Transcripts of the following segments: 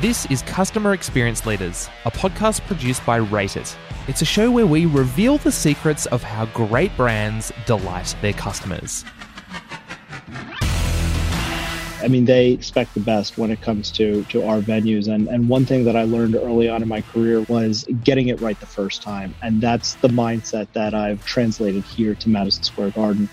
This is Customer Experience Leaders, a podcast produced by Rate It. It's a show where we reveal the secrets of how great brands delight their customers. I mean, they expect the best when it comes to to our venues. And and one thing that I learned early on in my career was getting it right the first time. And that's the mindset that I've translated here to Madison Square Garden.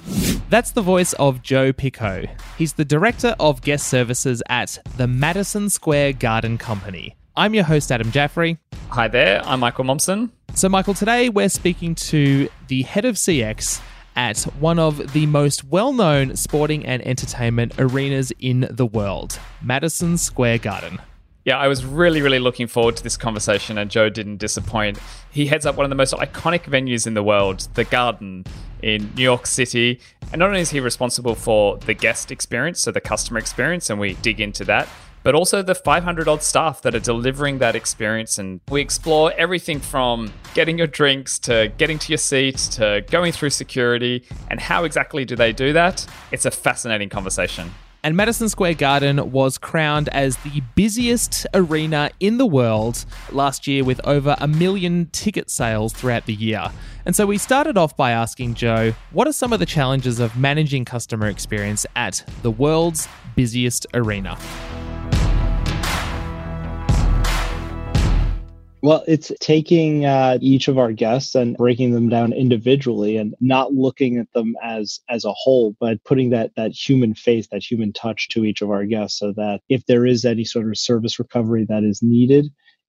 That's the voice of Joe Picot. He's the director of guest services at the Madison Square Garden Company. I'm your host, Adam Jaffrey. Hi there, I'm Michael Momsen. So, Michael, today we're speaking to the head of CX at one of the most well known sporting and entertainment arenas in the world, Madison Square Garden. Yeah, I was really, really looking forward to this conversation, and Joe didn't disappoint. He heads up one of the most iconic venues in the world, the Garden in New York City. And not only is he responsible for the guest experience, so the customer experience, and we dig into that, but also the 500 odd staff that are delivering that experience. And we explore everything from getting your drinks to getting to your seat to going through security and how exactly do they do that. It's a fascinating conversation. And Madison Square Garden was crowned as the busiest arena in the world last year with over a million ticket sales throughout the year. And so we started off by asking Joe, what are some of the challenges of managing customer experience at the world's busiest arena? Well, it's taking uh, each of our guests and breaking them down individually, and not looking at them as as a whole, but putting that that human face, that human touch to each of our guests, so that if there is any sort of service recovery that is needed,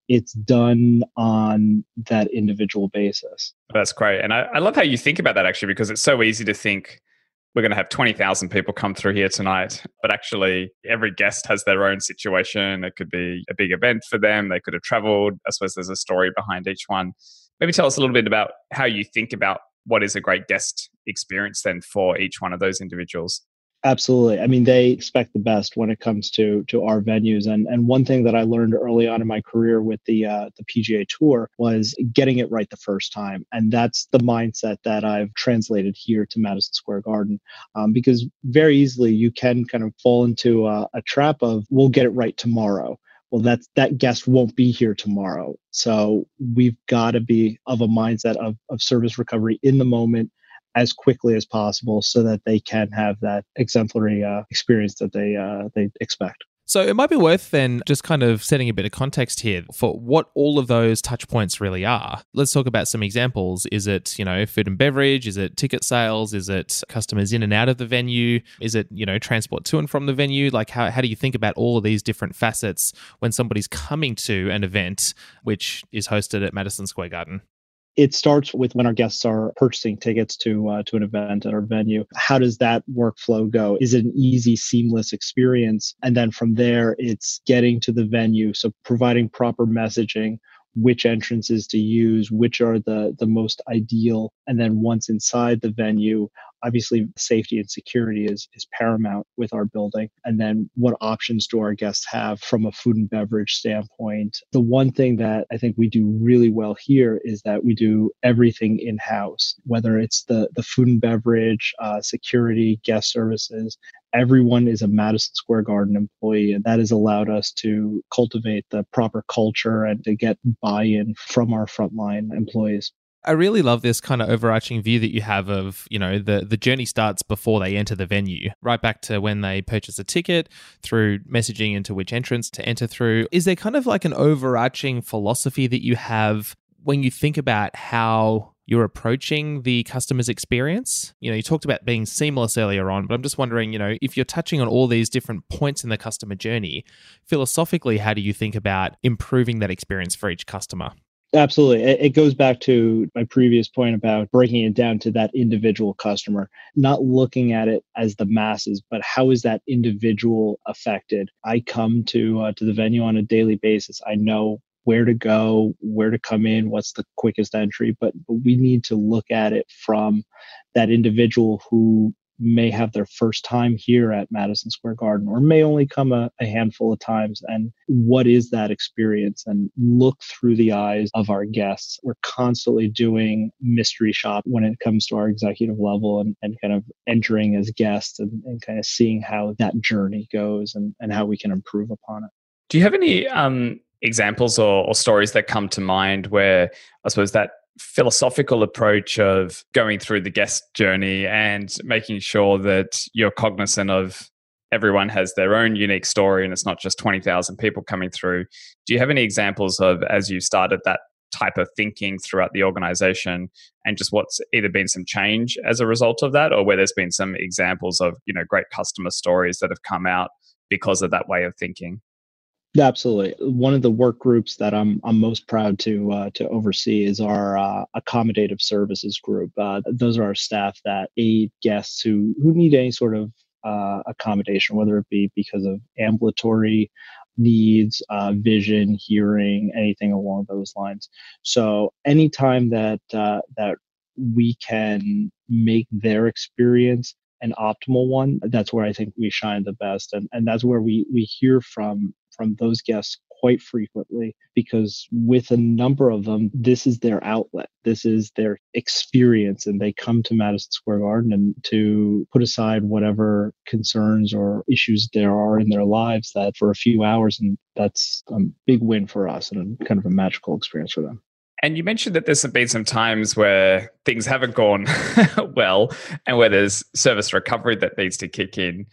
it's done on that individual basis. That's great, and I, I love how you think about that actually, because it's so easy to think we're going to have 20,000 people come through here tonight. But actually, every guest has their own situation. It could be a big event for them. They could have traveled. I suppose there's a story behind each one. Maybe tell us a little bit about how you think about what is a great guest experience then for each one of those individuals. Absolutely. I mean, they expect the best when it comes to to our venues. And and one thing that I learned early on in my career with the uh, the PGA Tour was getting it right the first time. And that's the mindset that I've translated here to Madison Square Garden, um, because very easily you can kind of fall into a, a trap of we'll get it right tomorrow well that's that guest won't be here tomorrow so we've got to be of a mindset of, of service recovery in the moment as quickly as possible so that they can have that exemplary uh, experience that they uh, they expect. So it might be worth then just kind of setting a bit of context here for what all of those touch points really are. Let's talk about some examples. Is it, you know, food and beverage? Is it ticket sales? Is it customers in and out of the venue? Is it, you know, transport to and from the venue? Like how, how do you think about all of these different facets when somebody's coming to an event which is hosted at Madison Square Garden? It starts with when our guests are purchasing tickets to uh, to an event at our venue. How does that workflow go? Is it an easy, seamless experience? And then from there, it's getting to the venue, so providing proper messaging, which entrances to use, which are the the most ideal, and then once inside the venue, obviously safety and security is is paramount with our building. And then what options do our guests have from a food and beverage standpoint? The one thing that i think we do really well here is that we do everything in house whether it's the the food and beverage uh, security guest services. Everyone is a Madison Square Garden employee, and that has allowed us to cultivate the proper culture and to get buy in from our frontline employees. I really love this kind of overarching view that you have of, you know, the the journey starts before they enter the venue, right back to when they purchase a ticket through messaging into which entrance to enter through. Is there kind of like an overarching philosophy that you have when you think about how you're approaching the customer's experience. You know, you talked about being seamless earlier on, but I'm just wondering, you know, if you're touching on all these different points in the customer journey, philosophically, how do you think about improving that experience for each customer? Absolutely. It goes back to my previous point about breaking it down to that individual customer, not looking at it as the masses, but how is that individual affected? I come to uh, to the venue on a daily basis. I know where to go, where to come in, what's the quickest entry, but, but we need to look at it from that individual who may have their first time here at Madison Square Garden or may only come a, a, handful of times. And what is that experience? And look through the eyes of our guests. We're constantly doing mystery shop when it comes to our executive level and, and kind of entering as guests and, and kind of seeing how that journey goes and, and how we can improve upon it. Do you have any um, examples or, or stories that come to mind where I suppose that philosophical approach of going through the guest journey and making sure that you're cognizant of everyone has their own unique story and it's not just 20,000 people coming through. Do you have any examples of as you started that type of thinking throughout the organization and just what's either been some change as a result of that or where there's been some examples of, you know, great customer stories that have come out because of that way of thinking? Absolutely. One of the work groups that I'm I'm most proud to uh, to oversee is our uh, accommodative services group. Uh, those are our staff that aid guests who who need any sort of uh, accommodation, whether it be because of ambulatory needs, uh, vision, hearing, anything along those lines. So anytime that uh, that we can make their experience an optimal one, that's where I think we shine the best, and and that's where we we hear from from those guests quite frequently because with a number of them this is their outlet this is their experience and they come to madison square garden and to put aside whatever concerns or issues there are in their lives that for a few hours and that's a big win for us and kind of a magical experience for them and you mentioned that there's been some times where things haven't gone well and where there's service recovery that needs to kick in.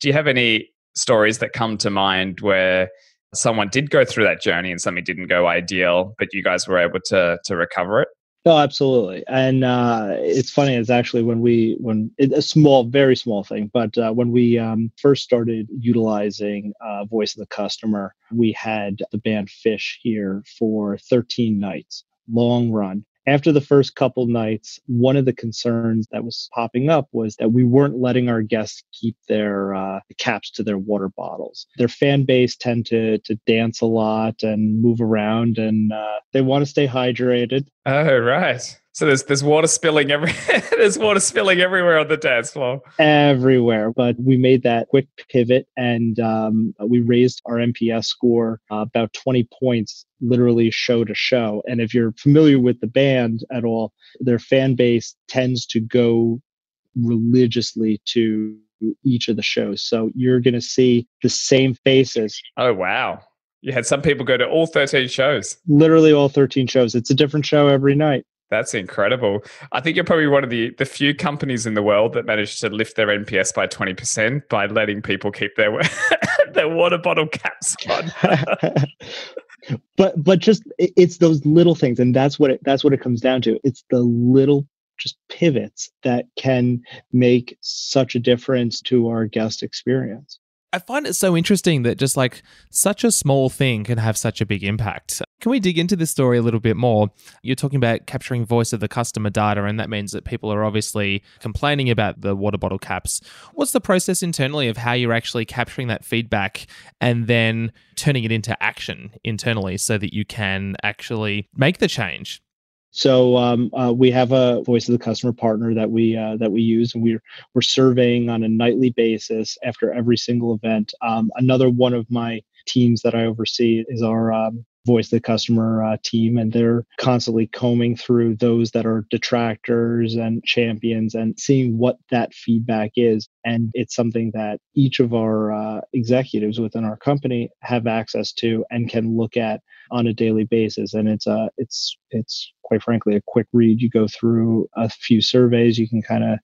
Do you have any stories that come to mind where someone did go through that journey and something didn't go ideal, but you guys were able to to recover it? Oh, absolutely. And uh, it's funny. It's actually when we when it, a small, very small thing, but uh, when we um, first started utilizing uh, voice of the customer, we had the band Phish here for 13 nights, long run, after the first couple nights, one of the concerns that was popping up was that we weren't letting our guests keep their uh, caps to their water bottles. Their fan base tend to to dance a lot and move around, and uh, they want to stay hydrated. Oh, right. So there's there's water spilling every there's water spilling everywhere on the dance floor. Everywhere, but we made that quick pivot and um, we raised our NPS score uh, about 20 points, literally show to show. And if you're familiar with the band at all, their fan base tends to go religiously to each of the shows. So you're going to see the same faces. Oh wow. You had some people go to all 13 shows. Literally all 13 shows. It's a different show every night. That's incredible. I think you're probably one of the, the few companies in the world that managed to lift their NPS by 20% by letting people keep their their water bottle caps on. but but just it's those little things and that's what it that's what it comes down to. It's the little just pivots that can make such a difference to our guest experience. I find it so interesting that just like such a small thing can have such a big impact. Can we dig into this story a little bit more? You're talking about capturing voice of the customer data, and that means that people are obviously complaining about the water bottle caps. What's the process internally of how you're actually capturing that feedback and then turning it into action internally so that you can actually make the change? So um, uh, we have a voice of the customer partner that we uh, that we use, and we're we're surveying on a nightly basis after every single event. Um, another one of my teams that I oversee is our um, voice the customer uh, team, and they're constantly combing through those that are detractors and champions and seeing what that feedback is. And it's something that each of our uh, executives within our company have access to and can look at on a daily basis. And it's a uh, it's it's quite frankly a quick read. You go through a few surveys, you can kind of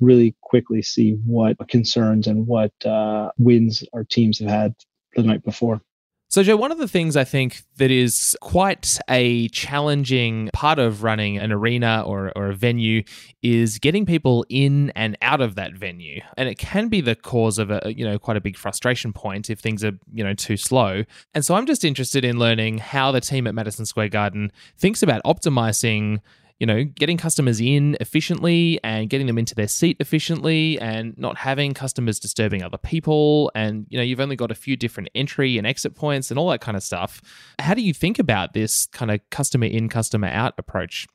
really quickly see what concerns and what uh, wins our teams have had the night before. So, Joe, one of the things I think that is quite a challenging part of running an arena or, or a venue is getting people in and out of that venue. And it can be the cause of a, you know, quite a big frustration point if things are, you know, too slow. And so I'm just interested in learning how the team at Madison Square Garden thinks about optimizing you know, getting customers in efficiently and getting them into their seat efficiently and not having customers disturbing other people. And, you know, you've only got a few different entry and exit points and all that kind of stuff. How do you think about this kind of customer in, customer out approach?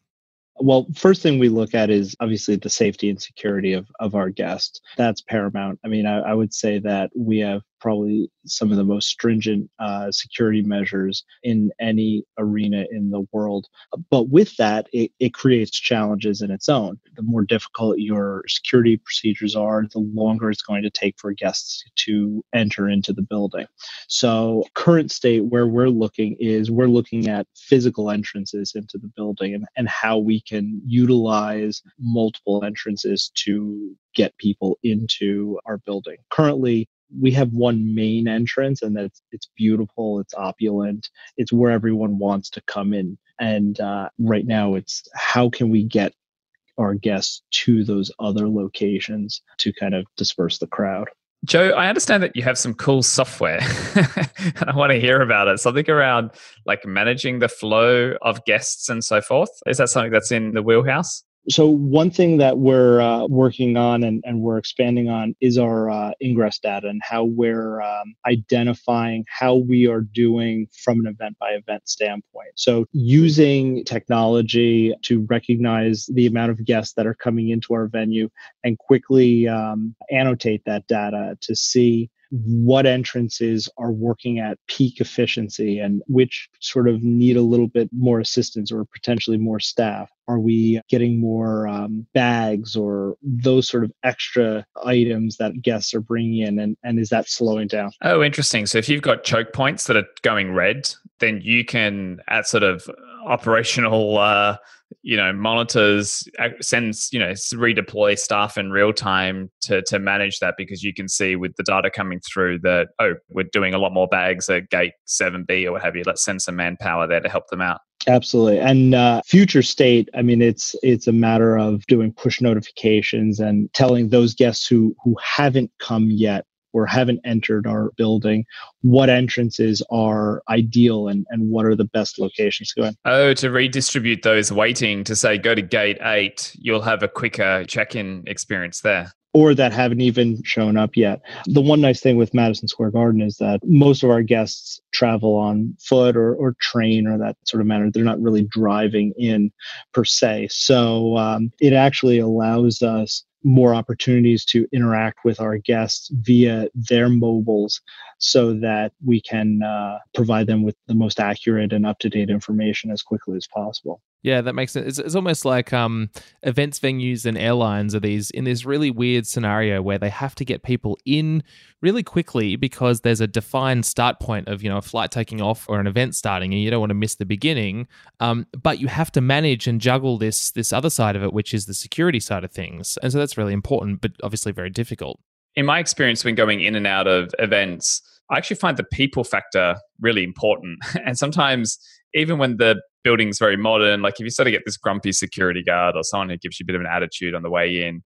Well, first thing we look at is obviously the safety and security of, of our guests. That's paramount. I mean, I, I would say that we have probably some of the most stringent uh, security measures in any arena in the world. But with that, it, it creates challenges in its own. The more difficult your security procedures are, the longer it's going to take for guests to enter into the building. So, current state where we're looking is we're looking at physical entrances into the building and, and how we can utilize multiple entrances to get people into our building. Currently, we have one main entrance and that's it's beautiful it's opulent it's where everyone wants to come in and uh, right now it's how can we get our guests to those other locations to kind of disperse the crowd Joe, I understand that you have some cool software I want to hear about it. Something around like managing the flow of guests and so forth. Is that something that's in the wheelhouse? So one thing that we're uh, working on and, and we're expanding on is our uh, ingress data and how we're um, identifying how we are doing from an event by event standpoint. So using technology to recognize the amount of guests that are coming into our venue and quickly um, annotate that data to see what entrances are working at peak efficiency and which sort of need a little bit more assistance or potentially more staff? Are we getting more um, bags or those sort of extra items that guests are bringing in? And, and is that slowing down? Oh, interesting. So if you've got choke points that are going red, then you can, at sort of operational uh, you know monitors sends you know redeploy staff in real time to to manage that because you can see with the data coming through that oh we're doing a lot more bags at gate 7b or what have you. Let's send some manpower there to help them out. Absolutely. And uh, future state i mean it's it's a matter of doing push notifications and telling those guests who who haven't come yet or haven't entered our building, what entrances are ideal and, and what are the best locations to go in. Oh, to redistribute those waiting to say go to gate eight, you'll have a quicker check in experience there or that haven't even shown up yet. The one nice thing with Madison Square Garden is that most of our guests travel on foot or, or train or that sort of manner. They're not really driving in per se. So um, it actually allows us more opportunities to interact with our guests via their mobiles so that we can uh, provide them with the most accurate and up-to-date information as quickly as possible yeah, that makes sense. It's, it's almost like um, events venues and airlines are these in this really weird scenario where they have to get people in really quickly because there's a defined start point of you know a flight taking off or an event starting, and you don't want to miss the beginning. Um, but you have to manage and juggle this this other side of it, which is the security side of things, and so that's really important, but obviously very difficult. In my experience, when going in and out of events, I actually find the people factor really important, and sometimes even when the building's very modern, like if you sort of get this grumpy security guard or someone who gives you a bit of an attitude on the way in,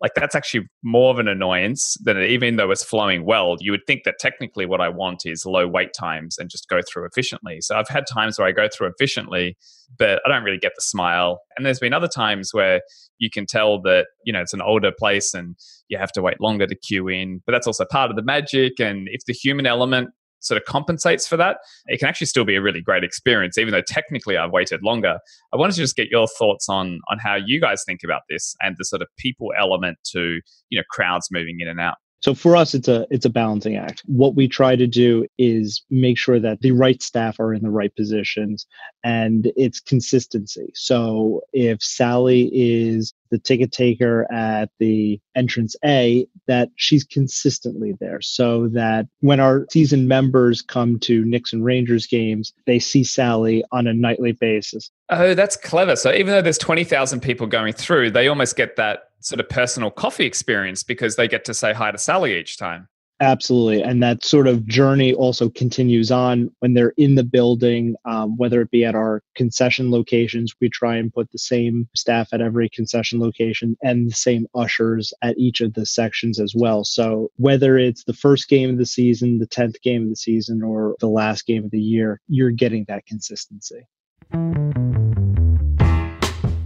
like that's actually more of an annoyance than even though it's flowing well. You would think that technically what I want is low wait times and just go through efficiently. So I've had times where I go through efficiently, but I don't really get the smile. And there's been other times where you can tell that, you know, it's an older place and you have to wait longer to queue in. But that's also part of the magic. And if the human element sort of compensates for that, it can actually still be a really great experience, even though technically I've waited longer. I wanted to just get your thoughts on on how you guys think about this and the sort of people element to you know crowds moving in and out. So for us, it's a it's a balancing act. What we try to do is make sure that the right staff are in the right positions, and it's consistency. So if Sally is the ticket taker at the entrance A, that she's consistently there, so that when our season members come to Knicks and Rangers games, they see Sally on a nightly basis. Oh, that's clever. So even though there's twenty thousand people going through, they almost get that sort of personal coffee experience because they get to say hi to Sally each time. Absolutely. And that sort of journey also continues on when they're in the building, um, whether it be at our concession locations. We try and put the same staff at every concession location and the same ushers at each of the sections as well. So whether it's the first game of the season, the 10th game of the season, or the last game of the year, you're getting that consistency.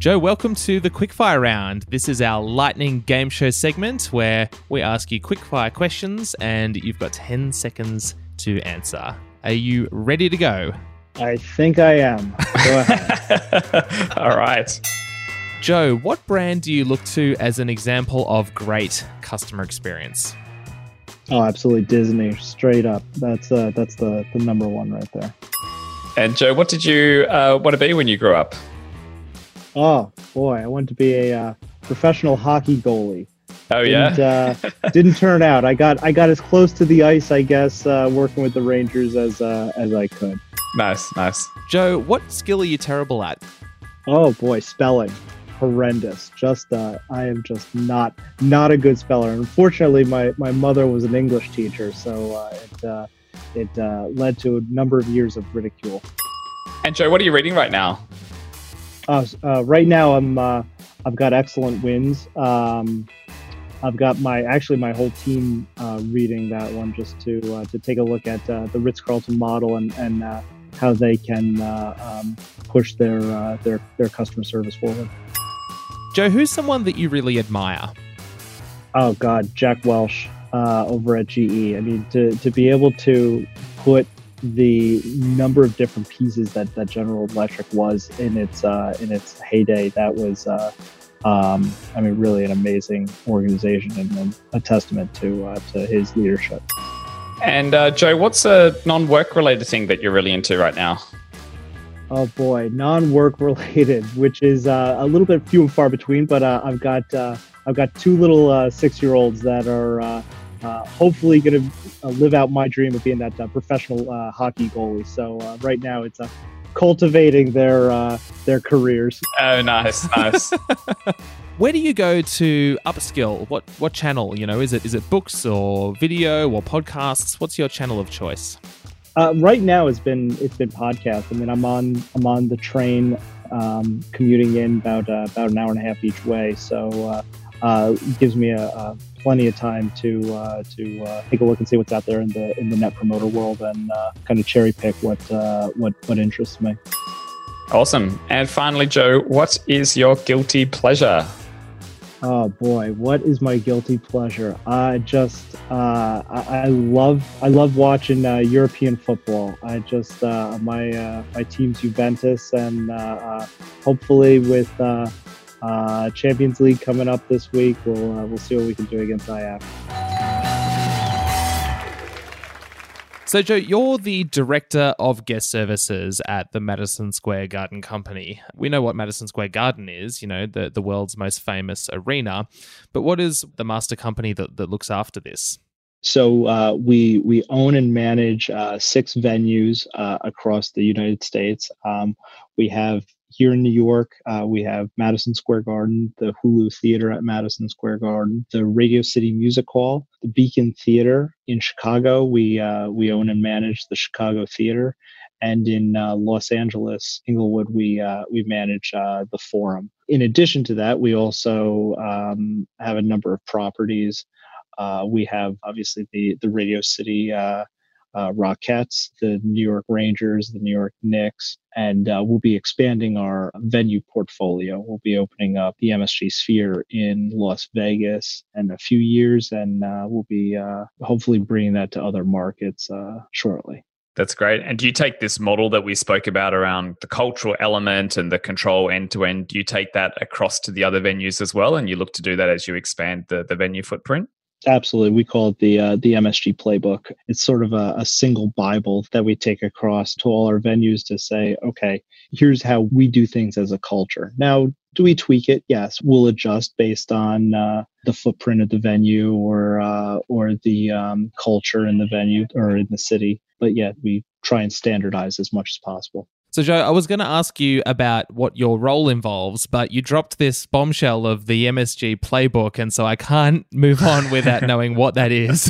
Joe, welcome to the Quickfire Round. This is our lightning game show segment where we ask you quickfire questions and you've got 10 seconds to answer. Are you ready to go? I think I am. Go ahead. All right. Joe, what brand do you look to as an example of great customer experience? Oh, absolutely Disney, straight up. That's uh, that's the the number one right there. And Joe, what did you uh, want to be when you grew up? Oh boy, I wanted to be a uh, professional hockey goalie. Oh yeah, didn't, uh, didn't turn out. I got I got as close to the ice, I guess, uh, working with the Rangers as uh, as I could. Nice, nice. Joe, what skill are you terrible at? Oh boy, spelling horrendous. Just uh, I am just not not a good speller. Unfortunately, my my mother was an English teacher, so uh, it uh, it uh, led to a number of years of ridicule. And Joe, what are you reading right now? Uh, uh, right now, I'm I've got Excellence Wins. Um, I've got my actually my whole team reading that one just to to take a look at the Ritz Carlton model and and how they can um, push their their their customer service forward. Joe, who's someone that you really admire? Oh God, Jack Welch uh, over at GE. I mean, to to be able to put the number of different pieces that, that General Electric was in its uh, in its heyday, that was, uh, um, I mean, really an amazing organization and a testament to uh, to his leadership. And uh, Joe, what's a non-work related thing that you're really into right now? Oh boy, non-work related, which is uh, a little bit few and far between. But uh, I've got uh, I've got two little uh, six-year-olds that are uh, uh, hopefully going to live out my dream of being that professional hockey goalie. So right now it's cultivating their their careers. Oh, nice, nice. Where do you go to upskill? What what channel? You know, is it is it books or video or podcasts? What's your channel of choice? Uh, right now, it's been it's been podcast. I mean, I'm on I'm on the train, um, commuting in about uh, about an hour and a half each way. So uh, uh gives me a, a, plenty of time to uh, to uh, take a look and see what's out there in the in the net promoter world and kind of cherry pick what what what interests me. Awesome. And finally, Joe, what is your guilty pleasure? Oh boy, what is my guilty pleasure? I just uh, I, I, love I love watching uh, European football. I just uh, my uh, my team's Juventus, and uh, uh, hopefully with Champions League coming up this week, we'll we'll see what we can do against Ajax. So, Joe, you're the director of guest services at the Madison Square Garden Company. We know what Madison Square Garden is, you know, the, the world's most famous arena. But what is the master company that, that looks after this? So uh, we we own and manage uh, six venues uh, across the United States. Um, we have here in New York, uh, we have Madison Square Garden, the Hulu Theater at Madison Square Garden, the Radio City Music Hall, the Beacon Theater in Chicago. We uh, we own and manage the Chicago Theater, and in uh, Los Angeles, Inglewood, we uh, we manage uh, the Forum. In addition to that, we also um, have a number of properties. Uh, we have obviously the the Radio City uh, Rockettes, the New York Rangers, the New York Knicks, and uh, we'll be expanding our venue portfolio. We'll be opening up the MSG Sphere in Las Vegas in a few years, and uh, we'll be uh, hopefully bringing that to other markets uh, shortly. That's great. And do you take this model that we spoke about around the cultural element and the control end to end? Do you take that across to the other venues as well? And you look to do that as you expand the, the venue footprint? Absolutely, we call it the uh, the MSG playbook. It's sort of a, a, single Bible that we take across to all our venues to say, okay, here's how we do things as a culture. Now, do we tweak it? Yes, we'll adjust based on uh, the footprint of the venue or uh, or the um, culture in the venue or in the city. But yet, we try and standardize as much as possible. So, Joe, I was going to ask you about what your role involves, but you dropped this bombshell of the MSG playbook, and so I can't move on without knowing what that is.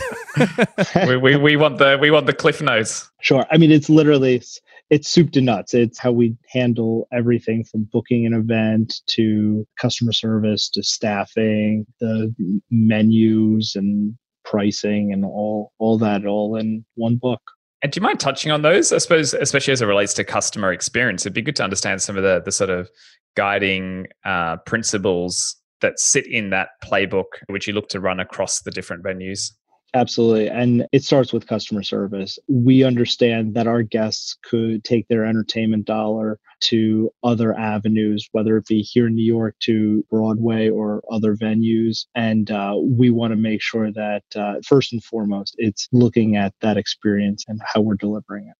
we, we, we want the we want the cliff notes. Sure. I mean, it's literally it's soup to nuts. It's how we handle everything from booking an event to customer service to staffing, the menus and pricing and all all that all in one book. And do you mind touching on those? I suppose, especially as it relates to customer experience, it'd be good to understand some of the the sort of guiding uh, principles that sit in that playbook, which you look to run across the different venues. Absolutely. And it starts with customer service. We understand that our guests could take their entertainment dollar to other avenues, whether it be here in New York to Broadway or other venues. And uh, we want to make sure that, uh, first and foremost, it's looking at that experience and how we're delivering it.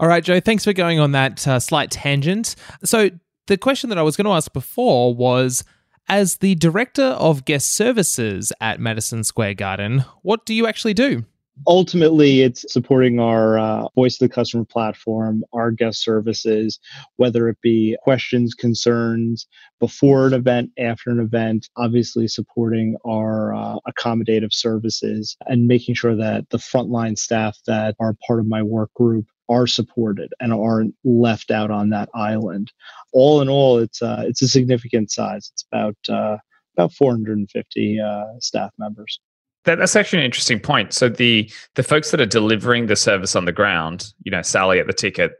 All right, Joe, thanks for going on that uh, slight tangent. So, the question that I was going to ask before was as the director of guest services at Madison Square Garden, what do you actually do? ultimately it's supporting our uh, voice of the customer platform our guest services whether it be questions concerns before an event after an event obviously supporting our uh, accommodative services and making sure that the frontline staff that are part of my work group are supported and aren't left out on that island. All in all, it's uh, it's a significant size. It's about uh, about 450 uh, staff members. That, that's actually an interesting point. So the the folks that are delivering the service on the ground, you know, Sally at the ticket,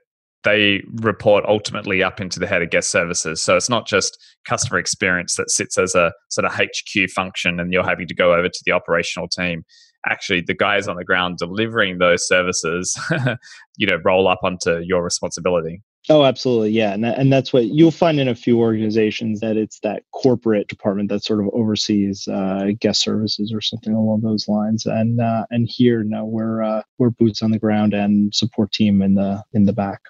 they report ultimately up into the head of guest services. So it's not just customer experience that sits as a sort of HQ function and you're having to go over to the operational team actually the guys on the ground delivering those services, you know, roll up onto your responsibility. Oh, absolutely. Yeah. And, that, and that's what you'll find in a few organizations that it's that corporate department that sort of oversees uh, guest services or something along those lines. And uh, and here, no, we're uh, we're boots on the ground and support team in the in the back.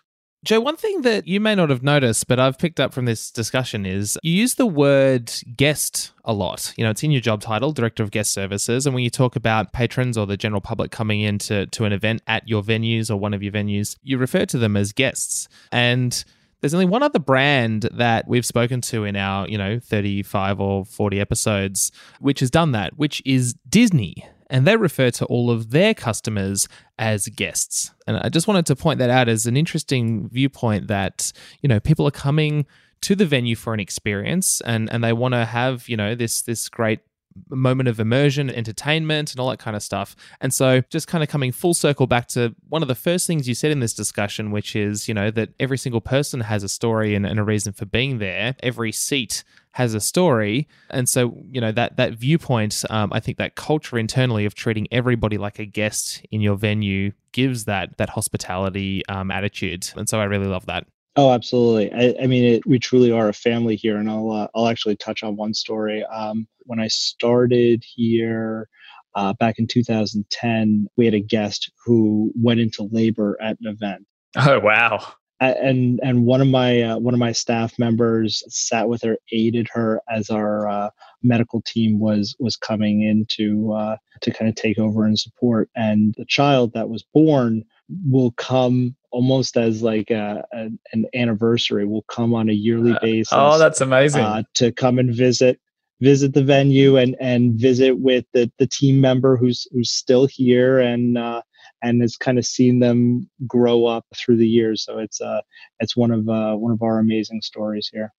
Joe, one thing that you may not have noticed, but I've picked up from this discussion is you use the word guest a lot. You know, it's in your job title, Director of Guest Services. And when you talk about patrons or the general public coming into to an event at your venues or one of your venues, you refer to them as guests. And there's only one other brand that we've spoken to in our, you know, 35 or 40 episodes, which has done that, which is Disney and they refer to all of their customers as guests. And I just wanted to point that out as an interesting viewpoint that, you know, people are coming to the venue for an experience and and they want to have, you know, this this great moment of immersion, entertainment, and all that kind of stuff. And so, just kind of coming full circle back to one of the first things you said in this discussion, which is, you know, that every single person has a story and, and a reason for being there. Every seat has a story, and so you know that that viewpoint. Um, I think that culture internally of treating everybody like a guest in your venue gives that that hospitality um, attitude, and so I really love that. Oh, absolutely. I, I mean, it, we truly are a family here, and I'll uh, I'll actually touch on one story. Um, when I started here. Uh, back in 2010, we had a guest who went into labor at an event. Oh wow! and and one of my uh, one of my staff members sat with her, aided her as our uh, medical team was was coming in to uh, to kind of take over and support. And the child that was born will come almost as like a, a an anniversary. Will come on a yearly uh, basis. oh, that's amazing! Uh, to come and visit visit the venue and and visit with the the team member who's who's still here and uh, and has kind of seen them grow up through the years. So it's uh, it's one of uh, one of our amazing stories here.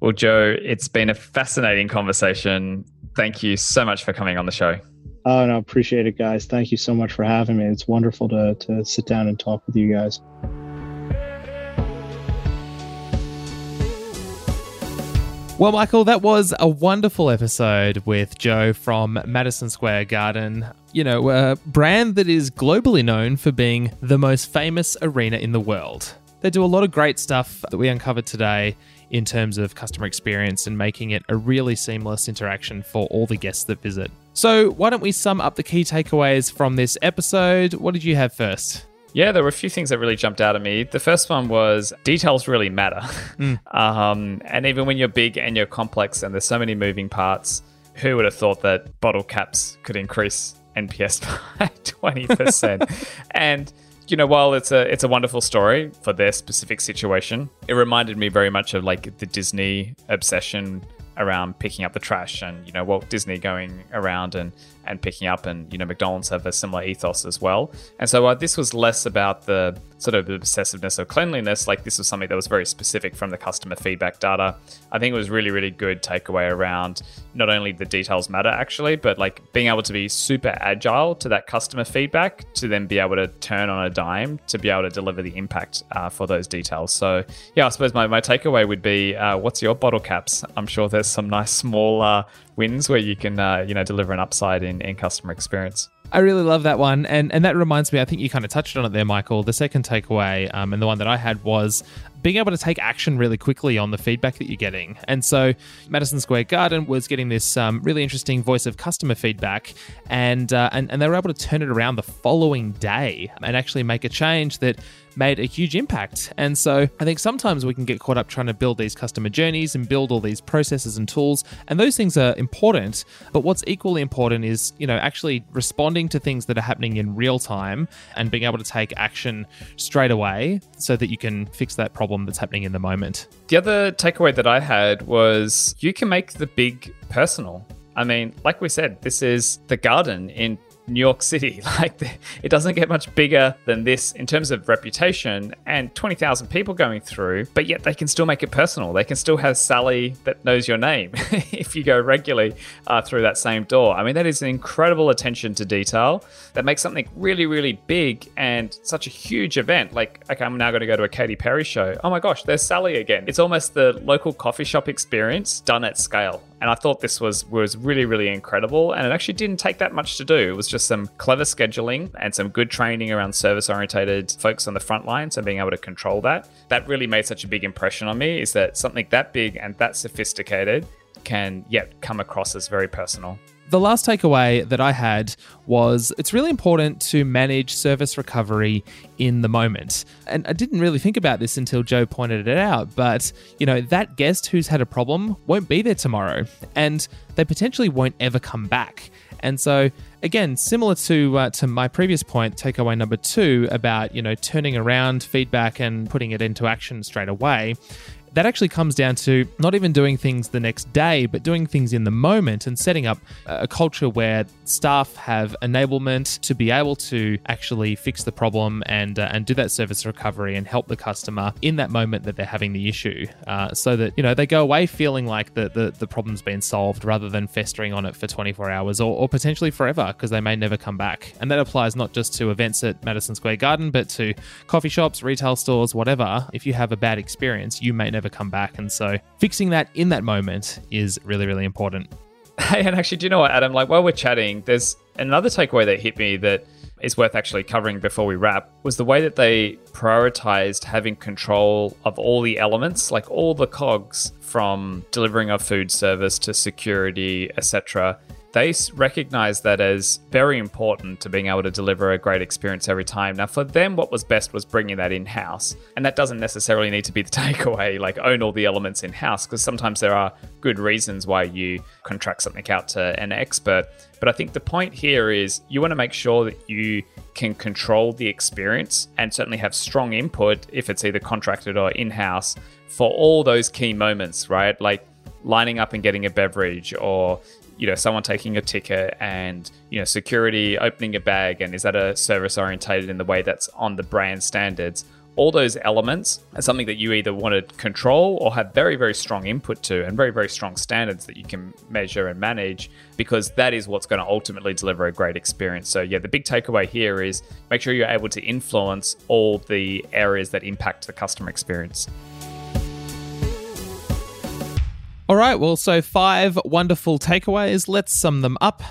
Well, Joe, it's been a fascinating conversation. Thank you so much for coming on the show. Oh no, appreciate it, guys. Thank you so much for having me. It's wonderful to to sit down and talk with you guys. Well, Michael, that was a wonderful episode with Joe from Madison Square Garden. You know, a brand that is globally known for being the most famous arena in the world. They do a lot of great stuff that we uncovered today in terms of customer experience and making it a really seamless interaction for all the guests that visit. So, why don't we sum up the key takeaways from this episode? What did you have first? Yeah, there were a few things that really jumped out at me. The first one was details really matter. Mm. Um, and even when you're big and you're complex and there's so many moving parts, who would have thought that bottle caps could increase NPS by 20%? and you know, while it's a it's a wonderful story for their specific situation, it reminded me very much of like the Disney obsession around picking up the trash and you know Walt Disney going around and and picking up and you know McDonald's have a similar ethos as well. And so uh, this was less about the sort of obsessiveness of cleanliness like this was something that was very specific from the customer feedback data. I think it was really really good takeaway around not only the details matter actually but like being able to be super agile to that customer feedback to then be able to turn on a dime to be able to deliver the impact uh, for those details. So yeah I suppose my, my takeaway would be uh, what's your bottle caps? I'm sure there's some nice small uh, wins where you can uh, you know deliver an upside in, in customer experience. I really love that one, and and that reminds me. I think you kind of touched on it there, Michael. The second takeaway, um, and the one that I had was being able to take action really quickly on the feedback that you're getting. And so, Madison Square Garden was getting this um, really interesting voice of customer feedback, and, uh, and and they were able to turn it around the following day and actually make a change that made a huge impact. And so I think sometimes we can get caught up trying to build these customer journeys and build all these processes and tools. And those things are important. But what's equally important is, you know, actually responding to things that are happening in real time and being able to take action straight away so that you can fix that problem that's happening in the moment. The other takeaway that I had was you can make the big personal. I mean, like we said, this is the garden in New York City. Like, it doesn't get much bigger than this in terms of reputation and 20,000 people going through, but yet they can still make it personal. They can still have Sally that knows your name if you go regularly uh, through that same door. I mean, that is an incredible attention to detail that makes something really, really big and such a huge event. Like, okay, I'm now going to go to a Katy Perry show. Oh my gosh, there's Sally again. It's almost the local coffee shop experience done at scale. And I thought this was was really really incredible, and it actually didn't take that much to do. It was just some clever scheduling and some good training around service orientated folks on the front lines and being able to control that. That really made such a big impression on me. Is that something that big and that sophisticated can yet come across as very personal. The last takeaway that I had was it's really important to manage service recovery in the moment. And I didn't really think about this until Joe pointed it out, but you know, that guest who's had a problem won't be there tomorrow and they potentially won't ever come back. And so again, similar to uh, to my previous point, takeaway number 2 about, you know, turning around feedback and putting it into action straight away that actually comes down to not even doing things the next day, but doing things in the moment and setting up a culture where staff have enablement to be able to actually fix the problem and uh, and do that service recovery and help the customer in that moment that they're having the issue, uh, so that you know they go away feeling like the, the the problem's been solved rather than festering on it for 24 hours or, or potentially forever because they may never come back. And that applies not just to events at Madison Square Garden, but to coffee shops, retail stores, whatever. If you have a bad experience, you may never come back. And so fixing that in that moment is really, really important. Hey, and actually, do you know what, Adam? Like while we're chatting, there's another takeaway that hit me that is worth actually covering before we wrap was the way that they prioritized having control of all the elements, like all the cogs from delivering a food service to security, etc they recognize that as very important to being able to deliver a great experience every time. Now, for them, what was best was bringing that in house. And that doesn't necessarily need to be the takeaway, like own all the elements in house, because sometimes there are good reasons why you contract something out to an expert. But I think the point here is you want to make sure that you can control the experience and certainly have strong input if it's either contracted or in house for all those key moments, right? Like lining up and getting a beverage or you know someone taking a ticket and you know security opening a bag and is that a service orientated in the way that's on the brand standards all those elements are something that you either want to control or have very very strong input to and very very strong standards that you can measure and manage because that is what's going to ultimately deliver a great experience. So yeah the big takeaway here is make sure you're able to influence all the areas that impact the customer experience all right, well, so five wonderful takeaways. Let's sum them up.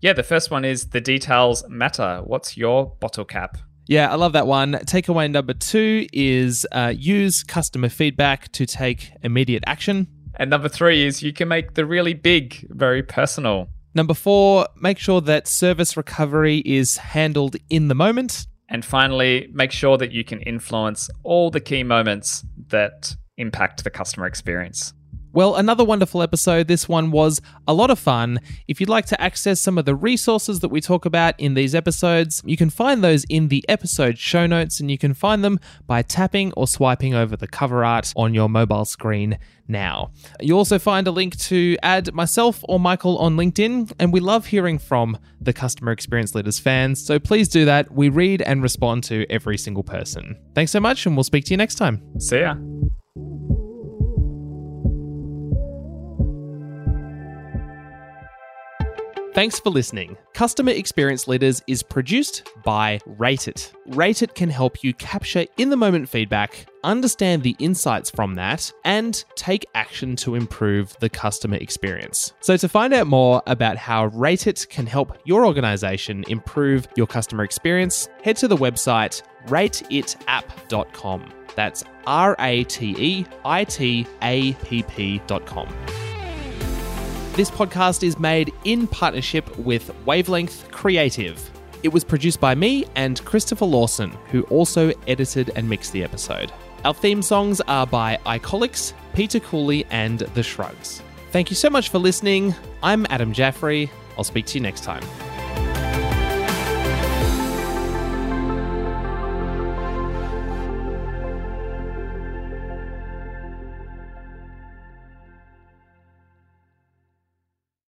Yeah, the first one is the details matter. What's your bottle cap? Yeah, I love that one. Takeaway number two is uh, use customer feedback to take immediate action. And number three is you can make the really big very personal. Number four, make sure that service recovery is handled in the moment. And finally, make sure that you can influence all the key moments that impact the customer experience. Well, another wonderful episode. This one was a lot of fun. If you'd like to access some of the resources that we talk about in these episodes, you can find those in the episode show notes, and you can find them by tapping or swiping over the cover art on your mobile screen now. You also find a link to add myself or Michael on LinkedIn, and we love hearing from the Customer Experience Leaders fans, so please do that. We read and respond to every single person. Thanks so much, and we'll speak to you next time. See ya. Thanks for listening. Customer Experience Leaders is produced by Rate It. Rate It can help you capture in the moment feedback, understand the insights from that, and take action to improve the customer experience. So, to find out more about how Rate It can help your organization improve your customer experience, head to the website rateitapp.com. That's R A T E I T A P P.com. This podcast is made in partnership with Wavelength Creative. It was produced by me and Christopher Lawson, who also edited and mixed the episode. Our theme songs are by Icolics, Peter Cooley, and The Shrugs. Thank you so much for listening. I'm Adam Jaffrey. I'll speak to you next time.